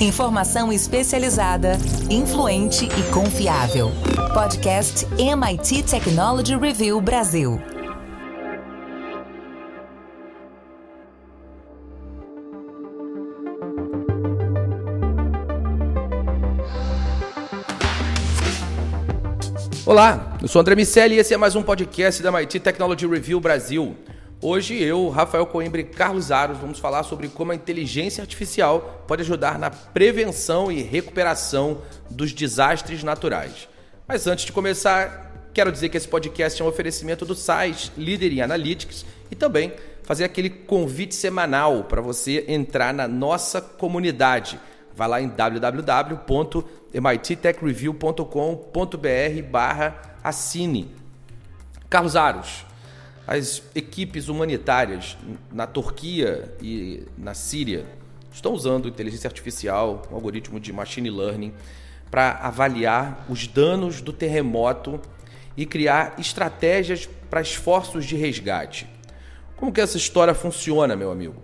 Informação especializada, influente e confiável. Podcast MIT Technology Review Brasil. Olá, eu sou André Miceli e esse é mais um podcast da MIT Technology Review Brasil. Hoje eu, Rafael Coimbra e Carlos Aros vamos falar sobre como a inteligência artificial pode ajudar na prevenção e recuperação dos desastres naturais. Mas antes de começar, quero dizer que esse podcast é um oferecimento do site Líder em Analytics e também fazer aquele convite semanal para você entrar na nossa comunidade. Vai lá em www.mittechreview.com.br barra assine. Carlos Aros, as equipes humanitárias na Turquia e na Síria estão usando inteligência artificial, um algoritmo de machine learning, para avaliar os danos do terremoto e criar estratégias para esforços de resgate. Como que essa história funciona, meu amigo?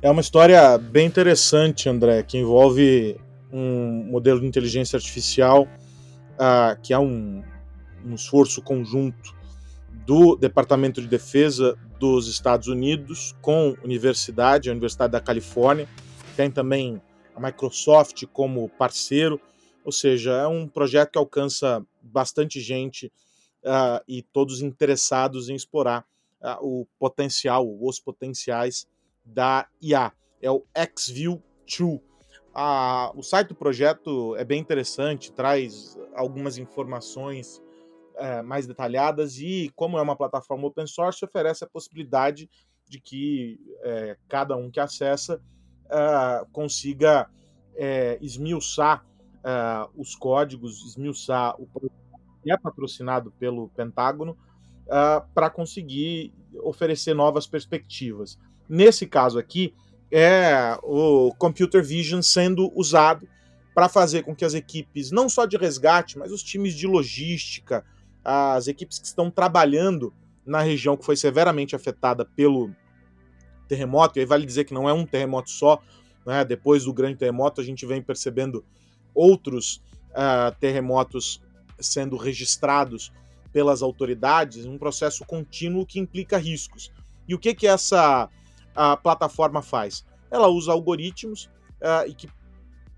É uma história bem interessante, André, que envolve um modelo de inteligência artificial uh, que é um, um esforço conjunto do Departamento de Defesa dos Estados Unidos com universidade, a Universidade da Califórnia, tem também a Microsoft como parceiro, ou seja, é um projeto que alcança bastante gente uh, e todos interessados em explorar uh, o potencial, os potenciais da IA. É o XView 2. Uh, o site do projeto é bem interessante, traz algumas informações é, mais detalhadas e, como é uma plataforma open source, oferece a possibilidade de que é, cada um que acessa é, consiga é, esmiuçar é, os códigos, esmiuçar o que é patrocinado pelo Pentágono é, para conseguir oferecer novas perspectivas. Nesse caso aqui, é o Computer Vision sendo usado para fazer com que as equipes, não só de resgate, mas os times de logística, as equipes que estão trabalhando na região que foi severamente afetada pelo terremoto, e aí vale dizer que não é um terremoto só, né? depois do grande terremoto a gente vem percebendo outros uh, terremotos sendo registrados pelas autoridades, um processo contínuo que implica riscos. E o que, que essa a plataforma faz? Ela usa algoritmos uh, e que,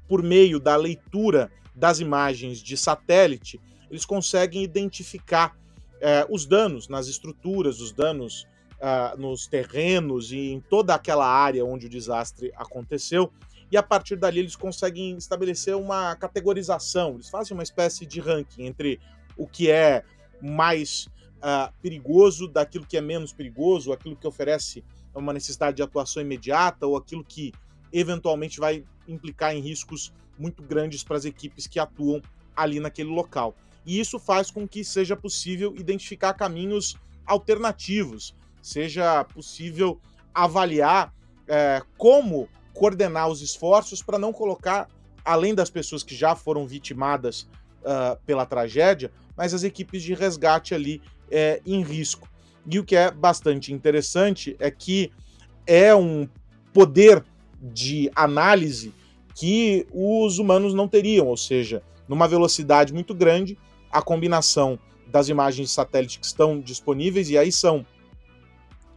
por meio da leitura das imagens de satélite, eles conseguem identificar é, os danos nas estruturas, os danos uh, nos terrenos e em toda aquela área onde o desastre aconteceu. E a partir dali eles conseguem estabelecer uma categorização, eles fazem uma espécie de ranking entre o que é mais uh, perigoso daquilo que é menos perigoso, aquilo que oferece uma necessidade de atuação imediata ou aquilo que eventualmente vai implicar em riscos muito grandes para as equipes que atuam ali naquele local e isso faz com que seja possível identificar caminhos alternativos, seja possível avaliar é, como coordenar os esforços para não colocar, além das pessoas que já foram vitimadas uh, pela tragédia, mas as equipes de resgate ali é, em risco. E o que é bastante interessante é que é um poder de análise que os humanos não teriam, ou seja, numa velocidade muito grande, a combinação das imagens de satélite que estão disponíveis, e aí são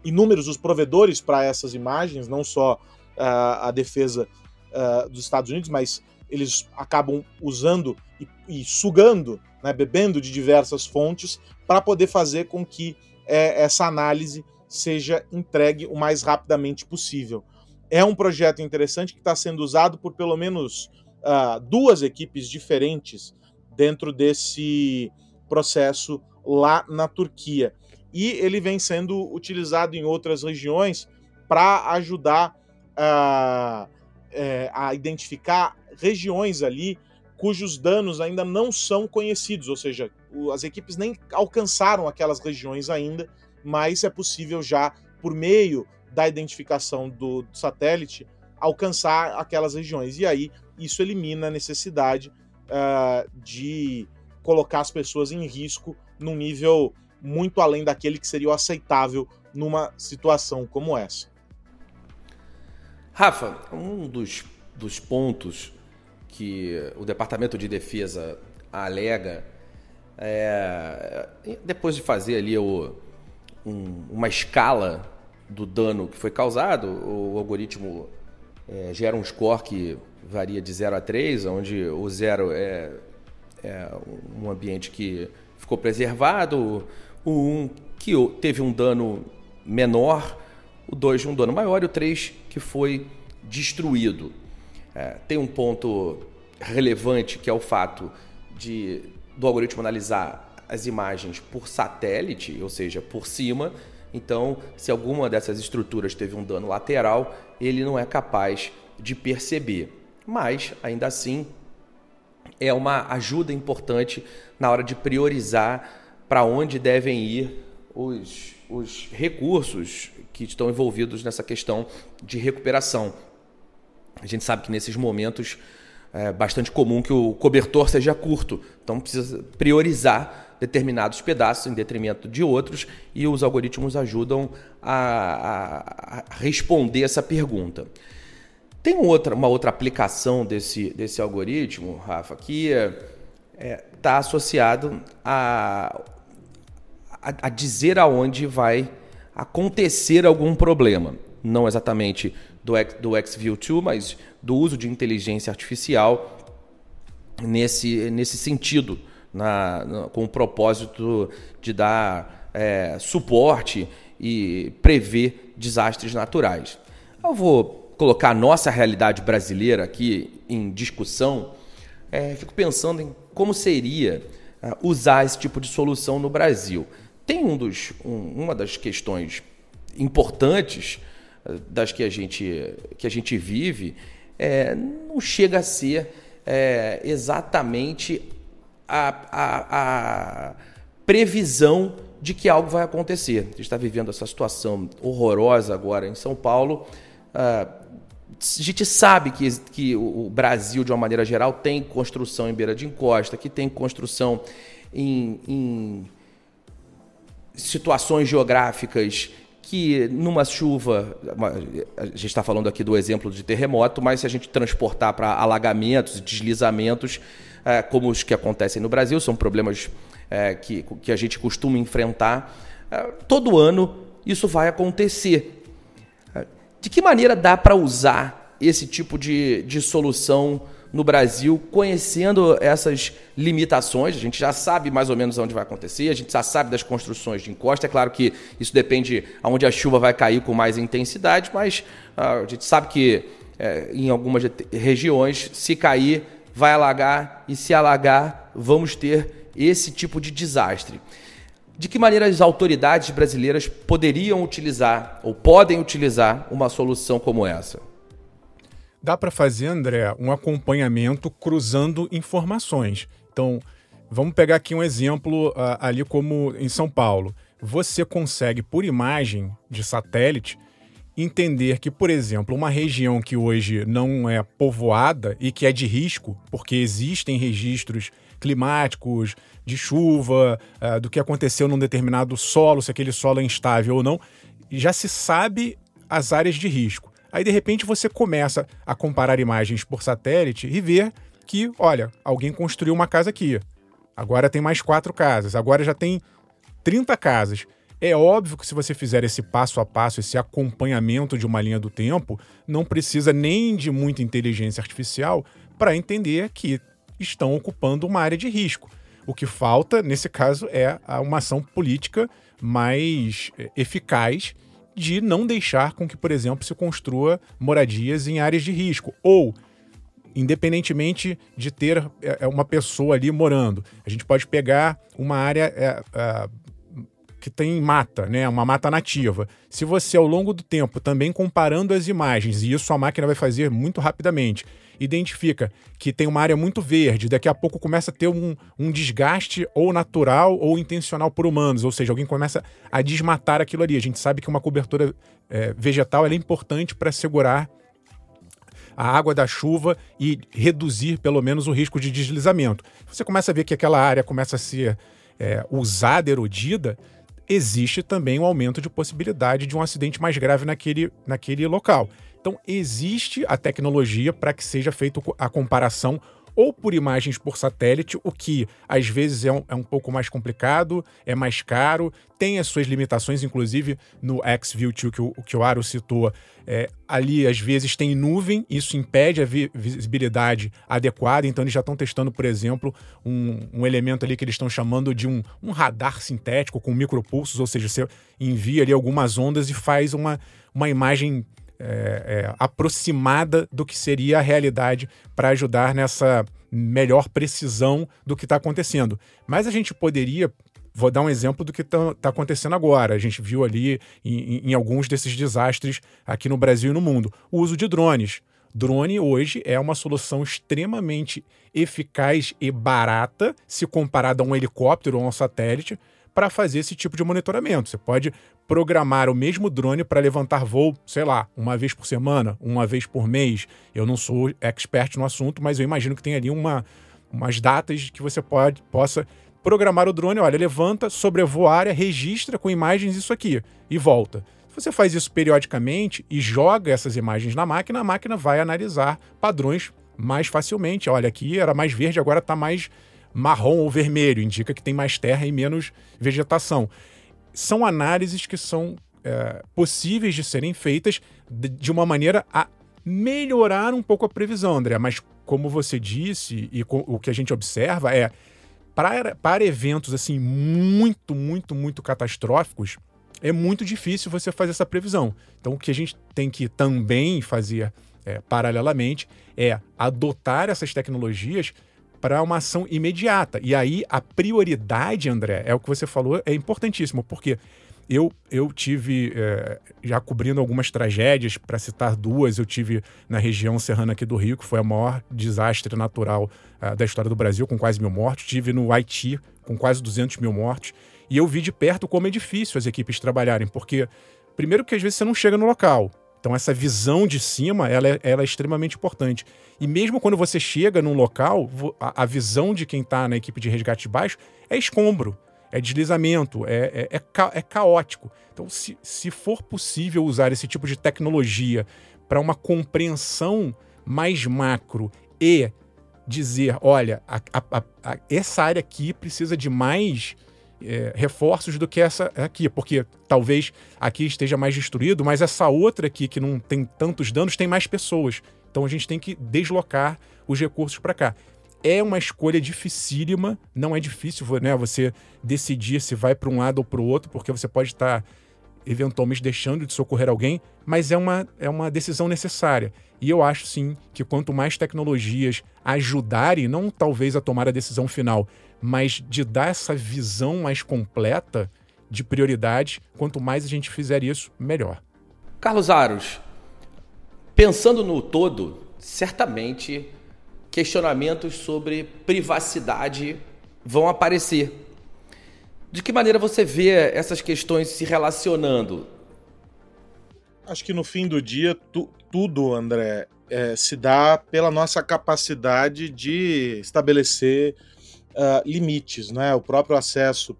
inúmeros os provedores para essas imagens, não só uh, a defesa uh, dos Estados Unidos, mas eles acabam usando e, e sugando, né, bebendo de diversas fontes para poder fazer com que é, essa análise seja entregue o mais rapidamente possível. É um projeto interessante que está sendo usado por pelo menos uh, duas equipes diferentes dentro desse processo lá na Turquia. E ele vem sendo utilizado em outras regiões para ajudar a, é, a identificar regiões ali cujos danos ainda não são conhecidos, ou seja, as equipes nem alcançaram aquelas regiões ainda, mas é possível já, por meio da identificação do satélite, alcançar aquelas regiões. E aí isso elimina a necessidade uh, de colocar as pessoas em risco num nível muito além daquele que seria o aceitável numa situação como essa. Rafa, um dos dos pontos que o Departamento de Defesa alega, é, depois de fazer ali o, um, uma escala do dano que foi causado, o algoritmo é, gera um score que varia de 0 a 3, onde o 0 é, é, um ambiente que ficou preservado, o 1 um que teve um dano menor, o 2 um dano maior e o 3 que foi destruído. É, tem um ponto relevante que é o fato de do algoritmo analisar as imagens por satélite, ou seja, por cima. Então, se alguma dessas estruturas teve um dano lateral, ele não é capaz de perceber. Mas, ainda assim, é uma ajuda importante na hora de priorizar para onde devem ir os, os recursos que estão envolvidos nessa questão de recuperação. A gente sabe que nesses momentos é bastante comum que o cobertor seja curto, então precisa priorizar determinados pedaços em detrimento de outros e os algoritmos ajudam a, a, a responder essa pergunta. Tem outra, uma outra aplicação desse, desse algoritmo, Rafa, que está é, tá associado a, a, a dizer aonde vai acontecer algum problema. Não exatamente do, do XView2, mas do uso de inteligência artificial nesse, nesse sentido, na, na com o propósito de dar é, suporte e prever desastres naturais. Eu vou colocar a nossa realidade brasileira aqui em discussão. É, fico pensando em como seria uh, usar esse tipo de solução no Brasil. Tem um dos, um, uma das questões importantes das que a gente, que a gente vive, é, não chega a ser é, exatamente a, a, a, previsão de que algo vai acontecer. A gente está vivendo essa situação horrorosa agora em São Paulo. Ah, a gente sabe que, que o Brasil, de uma maneira geral, tem construção em beira de encosta, que tem construção em, em situações geográficas que numa chuva, a gente está falando aqui do exemplo de terremoto, mas se a gente transportar para alagamentos deslizamentos, é, como os que acontecem no Brasil, são problemas é, que, que a gente costuma enfrentar, é, todo ano isso vai acontecer. De que maneira dá para usar esse tipo de, de solução no Brasil, conhecendo essas limitações. A gente já sabe mais ou menos onde vai acontecer, a gente já sabe das construções de encosta. É claro que isso depende aonde a chuva vai cair com mais intensidade, mas uh, a gente sabe que é, em algumas regiões, se cair, vai alagar, e se alagar, vamos ter esse tipo de desastre. De que maneira as autoridades brasileiras poderiam utilizar ou podem utilizar uma solução como essa? Dá para fazer, André, um acompanhamento cruzando informações. Então, vamos pegar aqui um exemplo uh, ali como em São Paulo. Você consegue, por imagem de satélite, entender que, por exemplo, uma região que hoje não é povoada e que é de risco, porque existem registros climáticos, de chuva, uh, do que aconteceu num determinado solo, se aquele solo é instável ou não, já se sabe as áreas de risco. Aí, de repente, você começa a comparar imagens por satélite e ver que, olha, alguém construiu uma casa aqui. Agora tem mais quatro casas. Agora já tem 30 casas. É óbvio que se você fizer esse passo a passo, esse acompanhamento de uma linha do tempo, não precisa nem de muita inteligência artificial para entender que estão ocupando uma área de risco. O que falta, nesse caso, é uma ação política mais eh, eficaz de não deixar com que, por exemplo, se construa moradias em áreas de risco. Ou, independentemente de ter é, é uma pessoa ali morando, a gente pode pegar uma área é, é, que tem mata, né, uma mata nativa. Se você, ao longo do tempo, também comparando as imagens, e isso a máquina vai fazer muito rapidamente, identifica que tem uma área muito verde, daqui a pouco começa a ter um, um desgaste ou natural ou intencional por humanos, ou seja, alguém começa a desmatar aquilo ali. A gente sabe que uma cobertura é, vegetal é importante para segurar a água da chuva e reduzir pelo menos o risco de deslizamento. Você começa a ver que aquela área começa a ser é, usada, erodida, existe também um aumento de possibilidade de um acidente mais grave naquele, naquele local. Então, existe a tecnologia para que seja feita a comparação ou por imagens por satélite, o que às vezes é um, é um pouco mais complicado, é mais caro, tem as suas limitações, inclusive no XView 2 que o, que o Aro citou, é, ali às vezes tem nuvem, isso impede a vi visibilidade adequada, então eles já estão testando, por exemplo, um, um, elemento ali que eles estão chamando de um, um radar sintético com micropulsos, ou seja, você envia ali algumas ondas e faz uma, uma imagem é, é, aproximada do que seria a realidade para ajudar nessa melhor precisão do que está acontecendo. Mas a gente poderia. Vou dar um exemplo do que está tá acontecendo agora. A gente viu ali em, em alguns desses desastres aqui no Brasil e no mundo. O uso de drones. Drone hoje é uma solução extremamente eficaz e barata se comparada a um helicóptero ou a um satélite para fazer esse tipo de monitoramento. Você pode programar o mesmo drone para levantar voo, sei lá, uma vez por semana, uma vez por mês. Eu não sou expert no assunto, mas eu imagino que tem ali uma, umas datas que você pode, possa programar o drone. Olha, levanta, sobrevoa a área, registra com imagens isso aqui e volta. Se você faz isso periodicamente e joga essas imagens na máquina, a máquina vai analisar padrões mais facilmente. Olha, aqui era mais verde, agora está mais marrom ou vermelho, indica que tem mais terra e menos vegetação. São análises que são é, possíveis de serem feitas de, de, uma maneira a melhorar um pouco a previsão, André. Mas, como você disse, e o que a gente observa é para, para eventos assim muito, muito, muito catastróficos, é muito difícil você fazer essa previsão. Então, o que a gente tem que também fazer é, paralelamente é adotar essas tecnologias para uma ação imediata. E aí a prioridade, André, é o que você falou, é importantíssimo, porque eu, eu tive, é, já cobrindo algumas tragédias, para citar duas, eu tive na região serrana aqui do Rio, que foi a maior desastre natural uh, da história do Brasil, com quase mil mortos. Tive no Haiti, com quase 200 mil mortos. E eu vi de perto como é difícil as equipes trabalharem, porque, primeiro, que às vezes você não chega no local. Então, essa visão de cima ela é, ela é extremamente importante. E mesmo quando você chega num local, a, a visão de quem está na equipe de resgate de baixo é escombro, é deslizamento, é, é, é, ca, é caótico. Então, se, se for possível usar esse tipo de tecnologia para uma compreensão mais macro e dizer, olha, a, a, a, essa área aqui precisa de mais é, reforços do que essa aqui, porque talvez aqui esteja mais destruído, mas essa outra aqui que não tem tantos danos tem mais pessoas. Então a gente tem que deslocar os recursos para cá. É uma escolha dificílima, não é difícil né, você decidir se vai para um lado ou para o outro, porque você pode estar tá, eventualmente deixando de socorrer alguém, mas é uma, é uma decisão necessária. E eu acho sim que quanto mais tecnologias ajudarem, não talvez a tomar a decisão final, mas de dar essa visão mais completa de prioridades, quanto mais a gente fizer isso, melhor. Carlos Aros, pensando no todo, certamente questionamentos sobre privacidade vão aparecer. De que maneira você vê essas questões se relacionando? Acho que no fim do dia, tu, tudo, André, é, se dá pela nossa capacidade de estabelecer uh, limites, né? O próprio acesso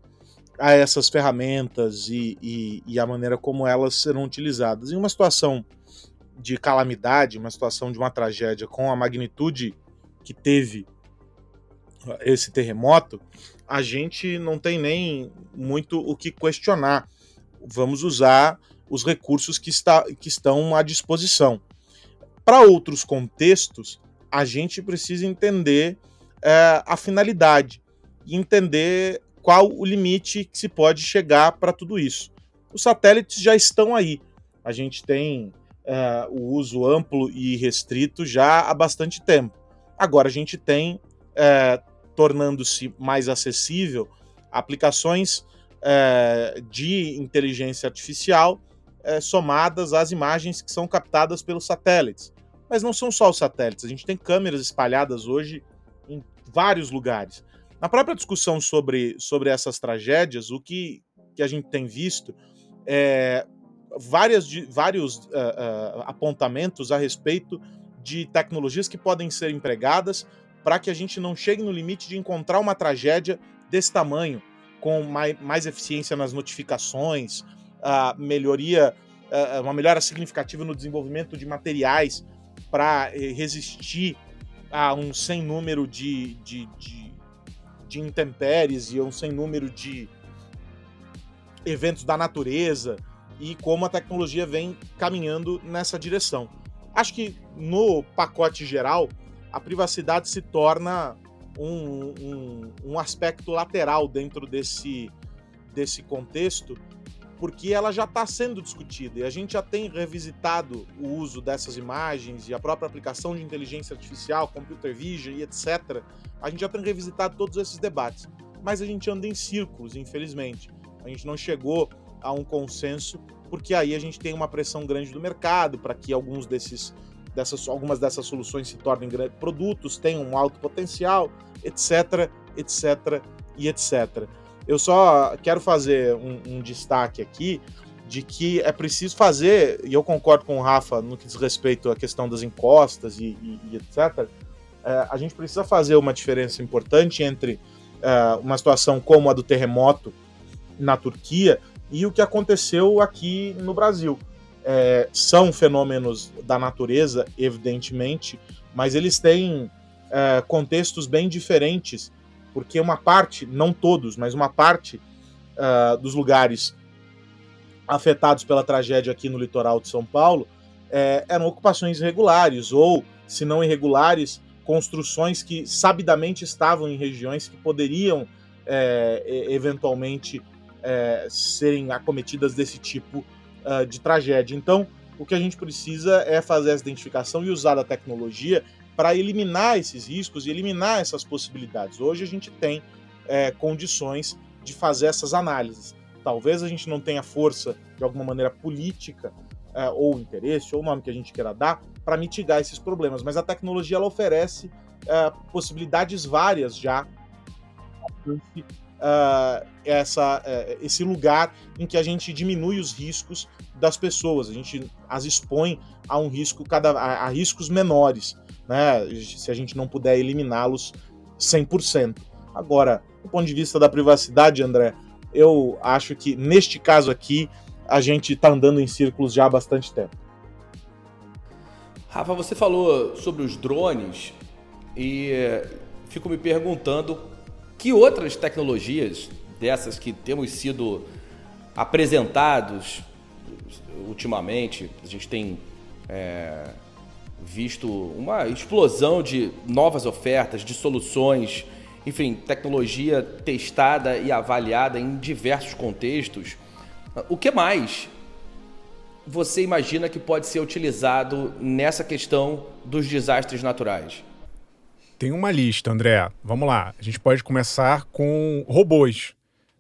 a essas ferramentas e, e, e, a maneira como elas serão utilizadas. Em uma situação de calamidade, uma situação de uma tragédia com a magnitude que teve esse terremoto, a gente não tem nem muito o que questionar. Vamos usar os recursos que, está, que estão à disposição. Para outros contextos, a gente precisa entender é, a finalidade e entender qual o limite que se pode chegar para tudo isso. Os satélites já estão aí. A gente tem é, o uso amplo e restrito já há bastante tempo. Agora a gente tem, é, tornando-se mais acessível, aplicações é, de inteligência artificial é, somadas às imagens que são captadas pelos satélites. Mas não são só os satélites, a gente tem câmeras espalhadas hoje vários lugares. Na própria discussão sobre, sobre essas tragédias, o que, que a gente tem visto é várias, vários uh, uh, apontamentos a respeito de tecnologias que podem ser empregadas para que a gente não chegue no limite de encontrar uma tragédia desse tamanho, com mais, mais eficiência nas notificações, a melhoria uh, uma melhora significativa no desenvolvimento de materiais para resistir a um sem número de, de, de, de intempéries e um sem número de eventos da natureza e como a tecnologia vem caminhando nessa direção. Acho que no pacote geral, a privacidade se torna um, um, um aspecto lateral dentro desse, desse contexto, porque ela já está sendo discutida e a gente já tem revisitado o uso dessas imagens e a própria aplicação de inteligência artificial, computer vision e etc. A gente já tem revisitado todos esses debates, mas a gente anda em círculos, infelizmente. A gente não chegou a um consenso, porque aí a gente tem uma pressão grande do mercado para que alguns desses dessas, algumas dessas soluções se tornem produtos, tenham um alto potencial, etc, etc e etc. Eu só quero fazer um, um destaque aqui de que é preciso fazer, e eu concordo com o Rafa no que diz respeito à questão das encostas e, e, e etc. É, a gente precisa fazer uma diferença importante entre é, uma situação como a do terremoto na Turquia e o que aconteceu aqui no Brasil é, são fenômenos da natureza, evidentemente, mas eles têm é, contextos bem diferentes, porque uma parte, não todos, mas uma parte é, dos lugares afetados pela tragédia aqui no litoral de São Paulo é, eram ocupações irregulares, ou, se não irregulares, construções que sabidamente estavam em regiões que poderiam é, eventualmente é, serem acometidas desse tipo uh, de tragédia. Então, o que a gente precisa é fazer essa identificação e usar a tecnologia para eliminar esses riscos e eliminar essas possibilidades. Hoje a gente tem é, condições de fazer essas análises. Talvez a gente não tenha força, de alguma maneira, política é, ou interesse, ou o nome que a gente queira dar, para mitigar esses problemas, mas a tecnologia ela oferece é, possibilidades várias já uh, essa, uh, esse lugar em que a gente diminui os riscos das pessoas, a gente as expõe a um risco cada a, a riscos menores, né? Se a gente não puder eliminá-los 100%. Agora, do ponto de vista da privacidade, André, eu acho que neste caso aqui a gente está andando em círculos já há bastante tempo. Rafa, você falou sobre os drones e eh, fico me perguntando que outras tecnologias dessas que temos sido apresentados ultimamente, a gente tem é, visto uma explosão de novas ofertas, de soluções, enfim, tecnologia testada e avaliada em diversos contextos. O que mais você imagina que pode ser utilizado nessa questão dos desastres naturais? Tem uma lista, André. Vamos lá. A gente pode começar com robôs.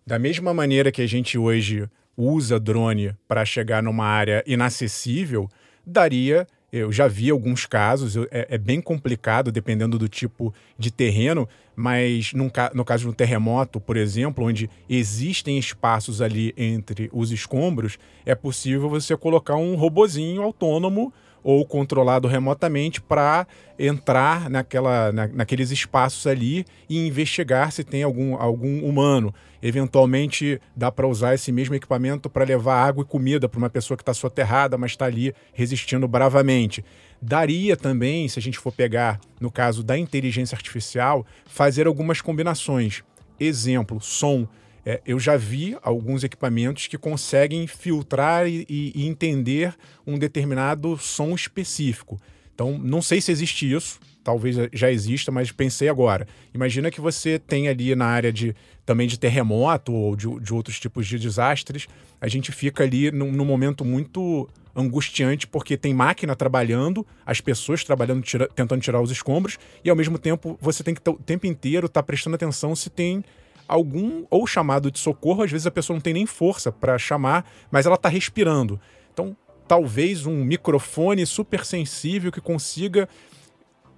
Da mesma maneira que a gente hoje usa drone para chegar numa área inacessível, daria. Eu já vi alguns casos, é, é bem complicado dependendo do tipo de terreno, mas num, no caso de um terremoto, por exemplo, onde existem espaços ali entre os escombros, é possível você colocar um robozinho autônomo ou controlado remotamente para entrar naquela, na, naqueles espaços ali e investigar se tem algum, algum humano. Eventualmente, dá para usar esse mesmo equipamento para levar água e comida para uma pessoa que está soterrada, mas está ali resistindo bravamente. Daria também, se a gente for pegar no caso da inteligência artificial, fazer algumas combinações. Exemplo, som é, eu já vi alguns equipamentos que conseguem filtrar e, e, entender um determinado som específico. Então, não sei se existe isso, talvez já exista, mas pensei agora. Imagina que você tem ali na área de também de terremoto ou de, de outros tipos de desastres, a gente fica ali num, num, momento muito angustiante porque tem máquina trabalhando, as pessoas trabalhando, tira, tentando tirar os escombros, e ao mesmo tempo você tem que o tempo inteiro estar tá prestando atenção se tem algum ou chamado de socorro, às vezes a pessoa não tem nem força para chamar, mas ela está respirando. Então, talvez um microfone super sensível que consiga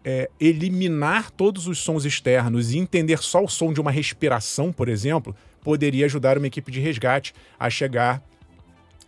é, eliminar todos os sons externos e entender só o som de uma respiração, por exemplo, poderia ajudar uma equipe de resgate a chegar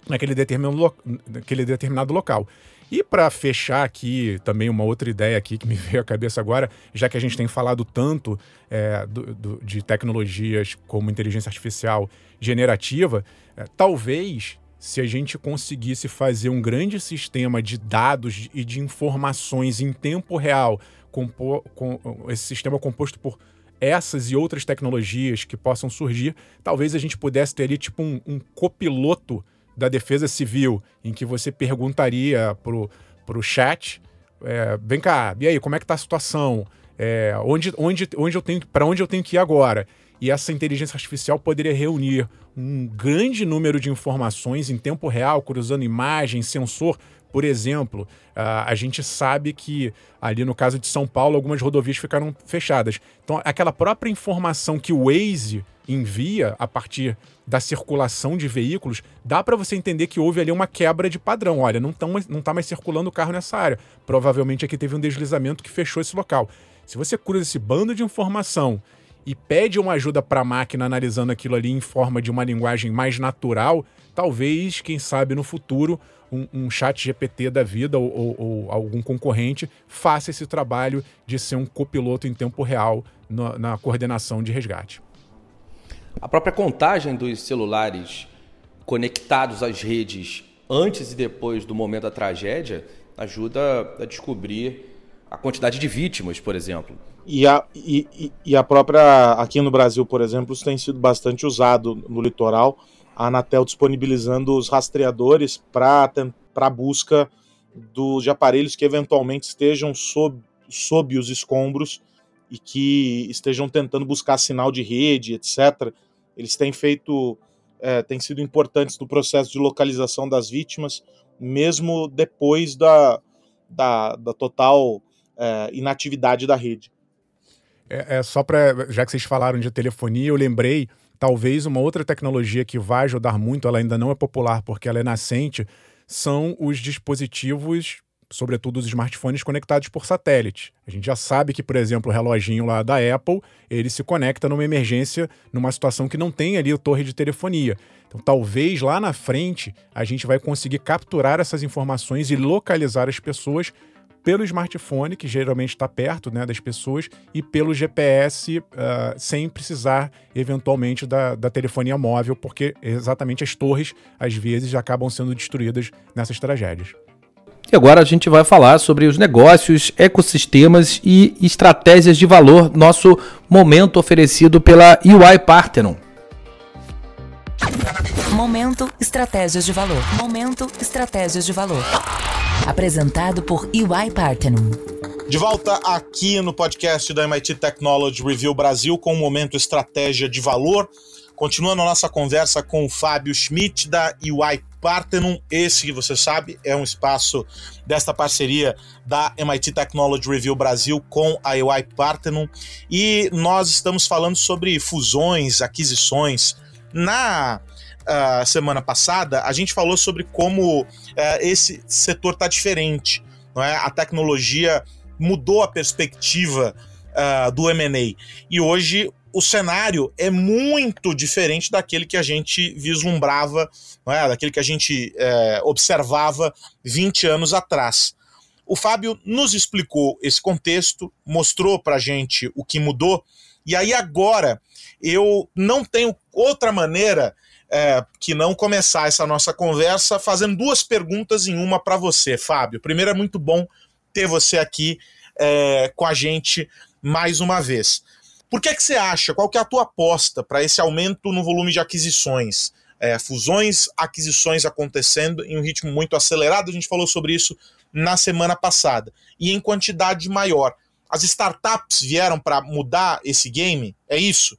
naquele determinado, naquele determinado local. E para fechar aqui, também uma outra ideia aqui que me veio à cabeça agora, já que a gente tem falado tanto é, do, do, de tecnologias como inteligência artificial generativa, é, talvez se a gente conseguisse fazer um grande sistema de dados e de informações em tempo real, com, com esse sistema composto por essas e outras tecnologias que possam surgir, talvez a gente pudesse ter ali tipo um, um copiloto da defesa civil, em que você perguntaria pro, pro chat, é, vem cá, e aí, como é que tá a situação? É, onde, onde, onde eu tenho, para onde eu tenho que ir agora? E essa inteligência artificial poderia reunir um grande número de informações em tempo real, cruzando imagem, sensor. Por exemplo, a gente sabe que ali no caso de São Paulo, algumas rodovias ficaram fechadas. Então, aquela própria informação que o Waze envia a partir da circulação de veículos, dá para você entender que houve ali uma quebra de padrão. Olha, não está não tá mais circulando o carro nessa área. Provavelmente aqui teve um deslizamento que fechou esse local. Se você cruza esse bando de informação e pede uma ajuda para a máquina analisando aquilo ali em forma de uma linguagem mais natural, talvez, quem sabe no futuro, um, um chat GPT da vida ou, ou, ou, algum concorrente faça esse trabalho de ser um copiloto em tempo real na, na coordenação de resgate. A própria contagem dos celulares conectados às redes antes e depois do momento da tragédia ajuda a descobrir a quantidade de vítimas, por exemplo. E a, e, e a própria, aqui no Brasil, por exemplo, isso tem sido bastante usado no litoral, a Anatel disponibilizando os rastreadores para a busca do, de aparelhos que eventualmente estejam sob, sob os escombros e que estejam tentando buscar sinal de rede, etc. Eles têm feito, é, têm sido importantes no processo de localização das vítimas, mesmo depois da, da, da total é, inatividade da rede. É, é só para, já que vocês falaram de telefonia, eu lembrei talvez uma outra tecnologia que vai ajudar muito, ela ainda não é popular porque ela é nascente, são os dispositivos, sobretudo os smartphones conectados por satélite. A gente já sabe que, por exemplo, o reloginho lá da Apple, ele se conecta numa emergência, numa situação que não tem ali a torre de telefonia. Então, talvez lá na frente a gente vai conseguir capturar essas informações e localizar as pessoas pelo smartphone, que geralmente está perto né, das pessoas, e pelo GPS, uh, ah, sem precisar, eventualmente, da, da telefonia móvel, porque exatamente as torres, às vezes, acabam sendo destruídas nessas tragédias. E agora a gente vai falar sobre os negócios, ecossistemas e estratégias de valor, nosso momento oferecido pela UI Parthenon. Momento Estratégias de Valor. Momento Estratégias de Valor. Apresentado por EY Parthenon. De volta aqui no podcast da MIT Technology Review Brasil com o Momento Estratégia de Valor. Continuando a nossa conversa com o Fábio Schmidt da EY Parthenon. Esse que você sabe é um espaço desta parceria da MIT Technology Review Brasil com a EY Parthenon. E nós estamos falando sobre fusões, aquisições. Na uh, semana passada, a gente falou sobre como uh, esse setor está diferente. Não é? A tecnologia mudou a perspectiva uh, do M&A. E hoje o cenário é muito diferente daquele que a gente vislumbrava, não é? daquele que a gente é, observava 20 anos atrás. O Fábio nos explicou esse contexto, mostrou para gente o que mudou, e aí agora eu não tenho outra maneira é, que não começar essa nossa conversa fazendo duas perguntas em uma para você, Fábio. Primeiro, é muito bom ter você aqui é, com a gente mais uma vez. Por que, é que você acha? Qual que é a tua aposta para esse aumento no volume de aquisições? É, fusões, aquisições acontecendo em um ritmo muito acelerado. A gente falou sobre isso na semana passada. E em quantidade maior. As startups vieram para mudar esse game? É isso?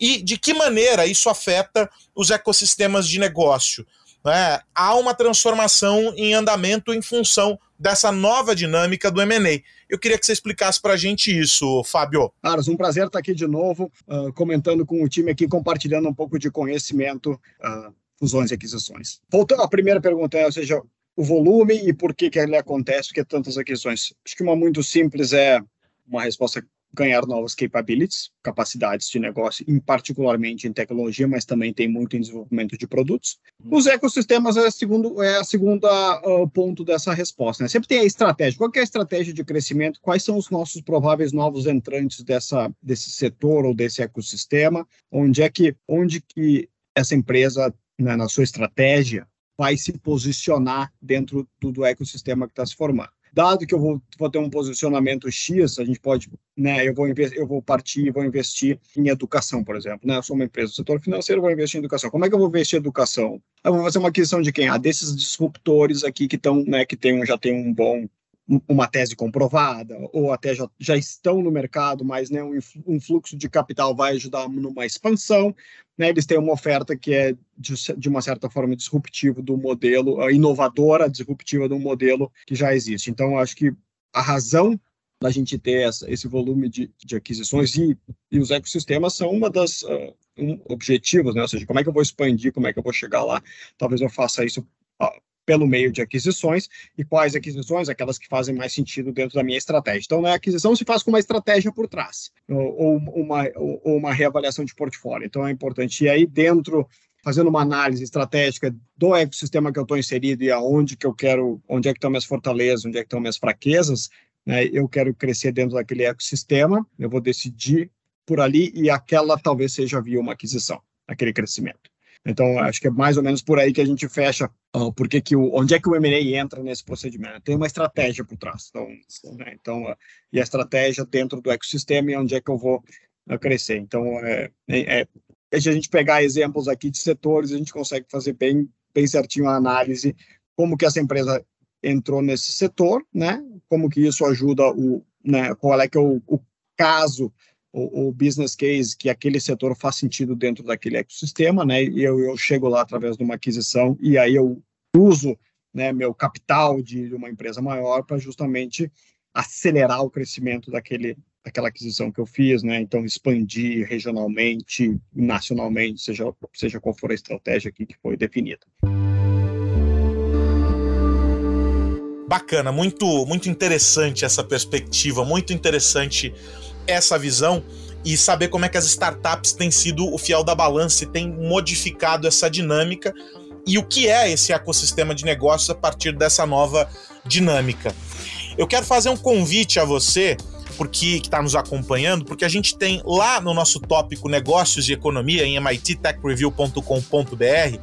E de que maneira isso afeta os ecossistemas de negócio. Né? Há uma transformação em andamento em função dessa nova dinâmica do M&A. Eu queria que você explicasse para a gente isso, Fábio. Carlos, um prazer estar aqui de novo, uh, comentando com o time aqui, compartilhando um pouco de conhecimento, uh, fusões e aquisições. Voltando à primeira pergunta, né? ou seja, o volume e por que, que ele acontece, porque tantas aquisições. Acho que uma muito simples é uma resposta ganhar novas capabilities, capacidades de negócio, em particularmente em tecnologia, mas também tem muito em desenvolvimento de produtos. Uhum. Os ecossistemas é, segundo, é a segunda uh, ponto dessa resposta. Né? Sempre tem a estratégia. Qual é a estratégia de crescimento? Quais são os nossos prováveis novos entrantes dessa, desse setor ou desse ecossistema? Onde é que, onde que essa empresa, né, na sua estratégia, vai se posicionar dentro do, do ecossistema que está se formando. Dado que eu vou, vou, ter um posicionamento X, a gente pode, né, eu vou, eu vou partir e vou investir em educação, por exemplo, né, eu sou uma empresa do setor financeiro, vou investir em educação. Como é que eu vou investir em educação? Eu vou fazer uma aquisição de quem? Ah, desses disruptores aqui que estão, né, que tem, já tem um bom uma tese comprovada, ou até já, já estão no mercado, mas né, um, um, fluxo de capital vai ajudar numa expansão. Né, eles têm uma oferta que é, de, de uma certa forma, disruptiva do modelo, inovadora, disruptiva do modelo que já existe. Então, acho que a razão da gente ter essa, esse volume de, de aquisições e, e, os ecossistemas são uma das uh, um, objetivos, né? ou seja, como é que eu vou expandir, como é que eu vou chegar lá. Talvez eu faça isso uh, pelo meio de aquisições e quais aquisições, aquelas que fazem mais sentido dentro da minha estratégia. Então, a aquisição se faz com uma estratégia por trás, ou, uma, ou uma reavaliação de portfólio. Então, é importante. E aí, dentro fazendo uma análise estratégica do ecossistema que eu estou inserido e aonde que eu quero, onde é que estão minhas fortalezas, onde é que estão minhas fraquezas, né, eu quero crescer dentro daquele ecossistema, eu vou decidir por ali e aquela talvez seja via uma aquisição, aquele crescimento. Então, acho que é mais ou menos por aí que a gente fecha uh, porque que o, onde é que o M&A entra nesse procedimento. Tem uma estratégia por trás. Então, né, então uh, e a estratégia dentro do ecossistema e onde é que eu vou uh, crescer. Então, é, é, é, se a gente pegar exemplos aqui de setores, a gente consegue fazer bem, bem certinho a análise como que essa empresa entrou nesse setor, né? Como que isso ajuda o, né? Qual é que é o, o caso o, o, business case que aquele setor faz sentido dentro daquele ecossistema, né? E eu, eu chego lá através de uma aquisição e aí eu uso né, meu capital de uma empresa maior para justamente acelerar o crescimento daquele daquela aquisição que eu fiz, né? Então expandir regionalmente, nacionalmente, seja seja qual for a estratégia aqui que foi definida. Bacana, muito muito interessante essa perspectiva, muito interessante essa visão e saber como é que as startups têm sido o fiel da balança e têm modificado essa dinâmica e o que é esse ecossistema de negócios a partir dessa nova dinâmica. Eu quero fazer um convite a você, porque que está nos acompanhando, porque a gente tem lá no nosso tópico Negócios e Economia em mittechreview.com.br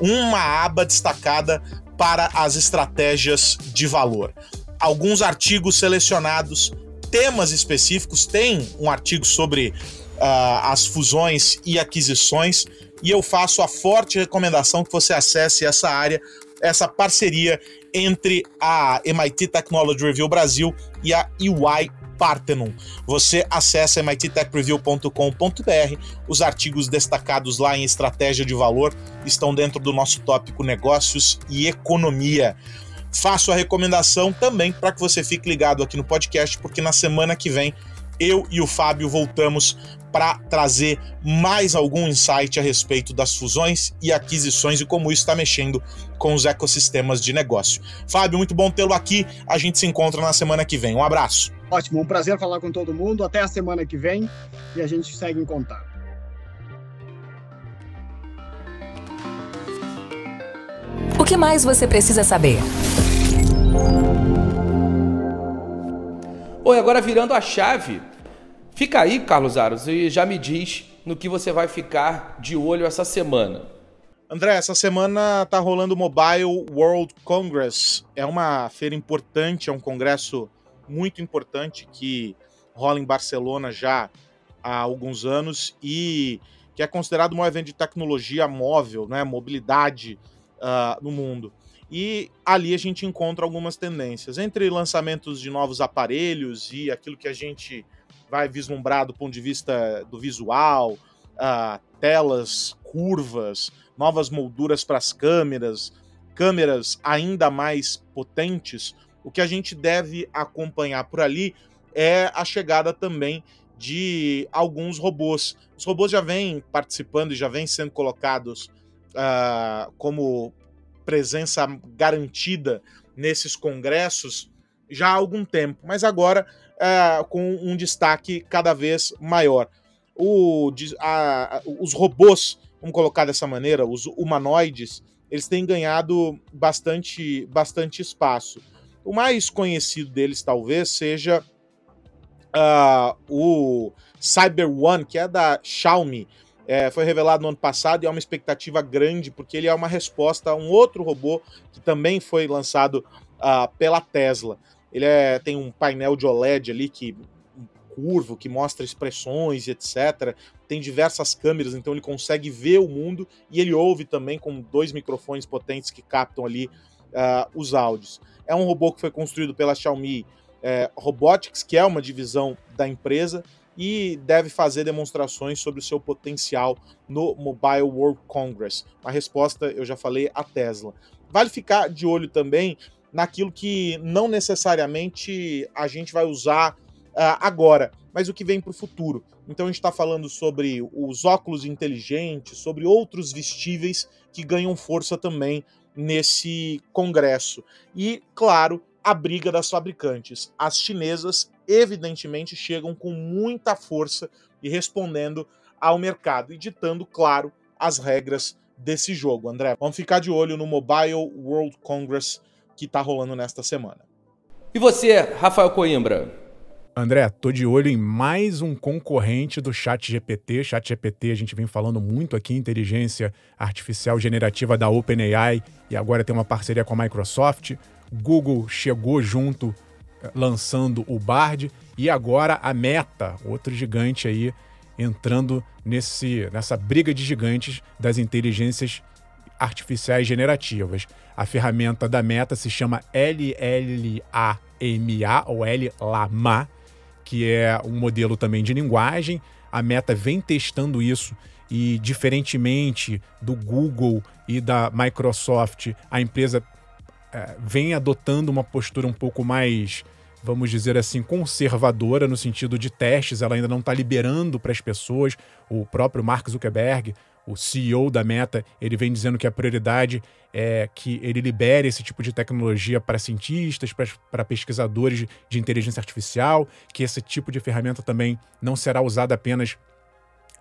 uma aba destacada para as estratégias de valor. Alguns artigos selecionados temas específicos, tem um artigo sobre uh, as fusões e aquisições, e eu faço a forte recomendação que você acesse essa área, essa parceria entre a MIT Technology Review Brasil e a EY Parthenon. Você acessa mittechreview.com.br. Os artigos destacados lá em estratégia de valor estão dentro do nosso tópico negócios e economia faço a recomendação também para que você fique ligado aqui no podcast, porque na semana que vem eu e o Fábio voltamos para trazer mais algum insight a respeito das fusões e aquisições e como isso está mexendo com os ecossistemas de negócio. Fábio, muito bom tê-lo aqui. A gente se encontra na semana que vem. Um abraço. Ótimo, um prazer falar com todo mundo. Até a semana que vem e a gente segue em contato. O que mais você precisa saber? Oi, agora virando a chave, fica aí, Carlos Aros, e já me diz no que você vai ficar de olho essa semana. André, essa semana tá rolando o Mobile World Congress. É uma feira importante, é um congresso muito importante que rola em Barcelona já há alguns anos e que é considerado um evento de tecnologia móvel, né, mobilidade uh, no mundo. E ali a gente encontra algumas tendências. Entre lançamentos de novos aparelhos e aquilo que a gente vai vislumbrar do ponto de vista do visual, uh, telas curvas, novas molduras para as câmeras, câmeras ainda mais potentes, o que a gente deve acompanhar por ali é a chegada também de alguns robôs. Os robôs já vêm participando e já vêm sendo colocados uh, como presença garantida nesses congressos já há algum tempo, mas agora uh, com um destaque cada vez maior. O, a, os robôs, vamos colocar dessa maneira, os humanoides, eles têm ganhado bastante, bastante espaço. O mais conhecido deles talvez seja uh, o Cyber One, que é da Xiaomi, É, foi revelado no ano passado e é uma expectativa grande, porque ele é uma resposta a um outro robô que também foi lançado uh, pela Tesla. Ele é, tem um painel de OLED ali que curvo, que mostra expressões e etc. Tem diversas câmeras, então ele consegue ver o mundo e ele ouve também com dois microfones potentes que captam ali uh, os áudios. É um robô que foi construído pela Xiaomi é, Robotics, que é uma divisão da empresa, e deve fazer demonstrações sobre o seu potencial no Mobile World Congress. Uma resposta, eu já falei, a Tesla. Vale ficar de olho também naquilo que não necessariamente a gente vai usar uh, agora, mas o que vem para o futuro. Então a gente está falando sobre os óculos inteligentes, sobre outros vestíveis que ganham força também nesse congresso. E, claro, a briga das fabricantes. As chinesas, evidentemente, chegam com muita força e respondendo ao mercado e ditando, claro, as regras desse jogo. André, vamos ficar de olho no Mobile World Congress que está rolando nesta semana. E você, Rafael Coimbra? André, tô de olho em mais um concorrente do Chat GPT. Chat GPT, a gente vem falando muito aqui, inteligência artificial generativa da OpenAI, e agora tem uma parceria com a Microsoft. Google chegou junto, eh, lançando o Bard, e agora a Meta, outro gigante aí, entrando nesse, nessa briga de gigantes das inteligências artificiais generativas. A ferramenta da Meta se chama LLAMA ou LLAMA que é um modelo também de linguagem. A Meta vem testando isso e, diferentemente do Google e da Microsoft, a empresa é, vem adotando uma postura um pouco mais, vamos dizer assim, conservadora no sentido de testes. Ela ainda não está liberando para as pessoas. O próprio Mark Zuckerberg o CEO da Meta, ele vem dizendo que a prioridade é que ele libere esse tipo de tecnologia para cientistas, para pesquisadores de inteligência artificial, que esse tipo de ferramenta também não será usada apenas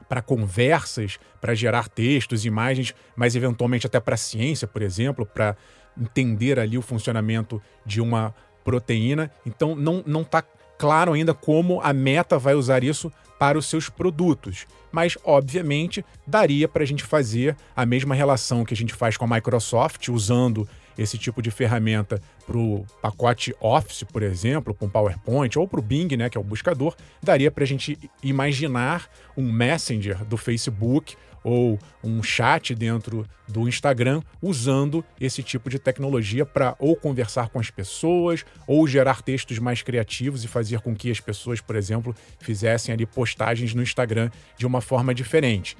para conversas, para gerar textos, imagens, mas eventualmente até para ciência, por exemplo, para entender ali o funcionamento de uma proteína. Então não está claro ainda como a Meta vai usar isso para os seus produtos. Mas, obviamente, daria para a gente fazer a mesma relação que a gente faz com a Microsoft, usando esse tipo de ferramenta para o pacote Office, por exemplo, com PowerPoint, ou para o Bing, né, que é o buscador, daria para a gente imaginar um Messenger do Facebook ou um chat dentro do Instagram usando esse tipo de tecnologia para ou conversar com as pessoas ou gerar textos mais criativos e fazer com que as pessoas, por exemplo, fizessem ali postagens no Instagram de uma forma diferente.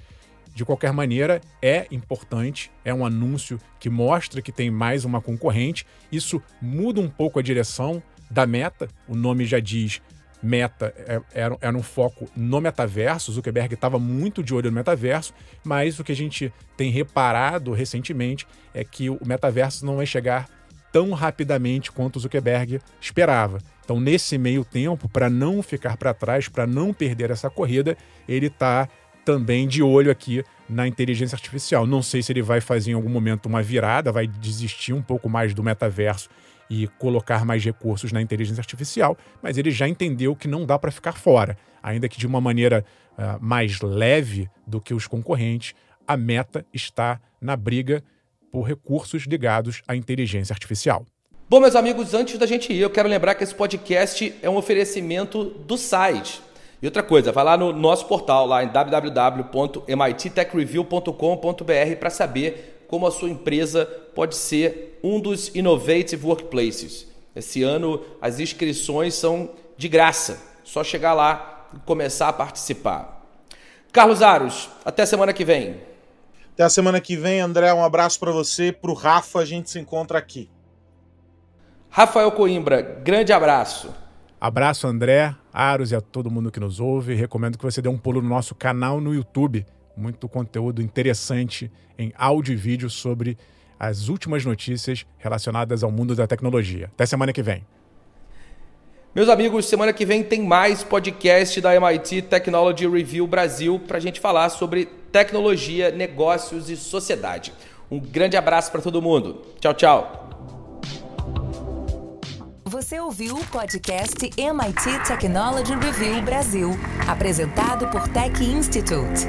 De qualquer maneira, é importante, é um anúncio que mostra que tem mais uma concorrente. Isso muda um pouco a direção da meta. O nome já diz meta é, era, era um foco no metaverso. Zuckerberg estava muito de olho no metaverso, mas o que a gente tem reparado recentemente é que o metaverso não vai chegar tão rapidamente quanto Zuckerberg esperava. Então, nesse meio tempo, para não ficar para trás, para não perder essa corrida, ele está também de olho aqui na inteligência artificial. Não sei se ele vai fazer em algum momento uma virada, vai desistir um pouco mais do metaverso e colocar mais recursos na inteligência artificial, mas ele já entendeu que não dá para ficar fora, ainda que de uma maneira uh, mais leve do que os concorrentes. A meta está na briga por recursos ligados à inteligência artificial. Bom, meus amigos, antes da gente ir, eu quero lembrar que esse podcast é um oferecimento do site. E outra coisa, vai lá no nosso portal, lá em www.mittechreview.com.br para saber como a sua empresa pode ser um dos Innovative Workplaces. Esse ano as inscrições são de graça, só chegar lá e começar a participar. Carlos Aros, até semana que vem. Até a semana que vem, André. Um abraço para você, para o Rafa. A gente se encontra aqui. Rafael Coimbra, grande abraço. Abraço, André, Aros e a todo mundo que nos ouve. Recomendo que você dê um pulo no nosso canal no YouTube muito conteúdo interessante em áudio e vídeo sobre as últimas notícias relacionadas ao mundo da tecnologia. Até semana que vem. Meus amigos, semana que vem tem mais podcast da MIT Technology Review Brasil para a gente falar sobre tecnologia, negócios e sociedade. Um grande abraço para todo mundo. Tchau, tchau. Você ouviu o podcast MIT Technology Review Brasil, apresentado por Tech Institute.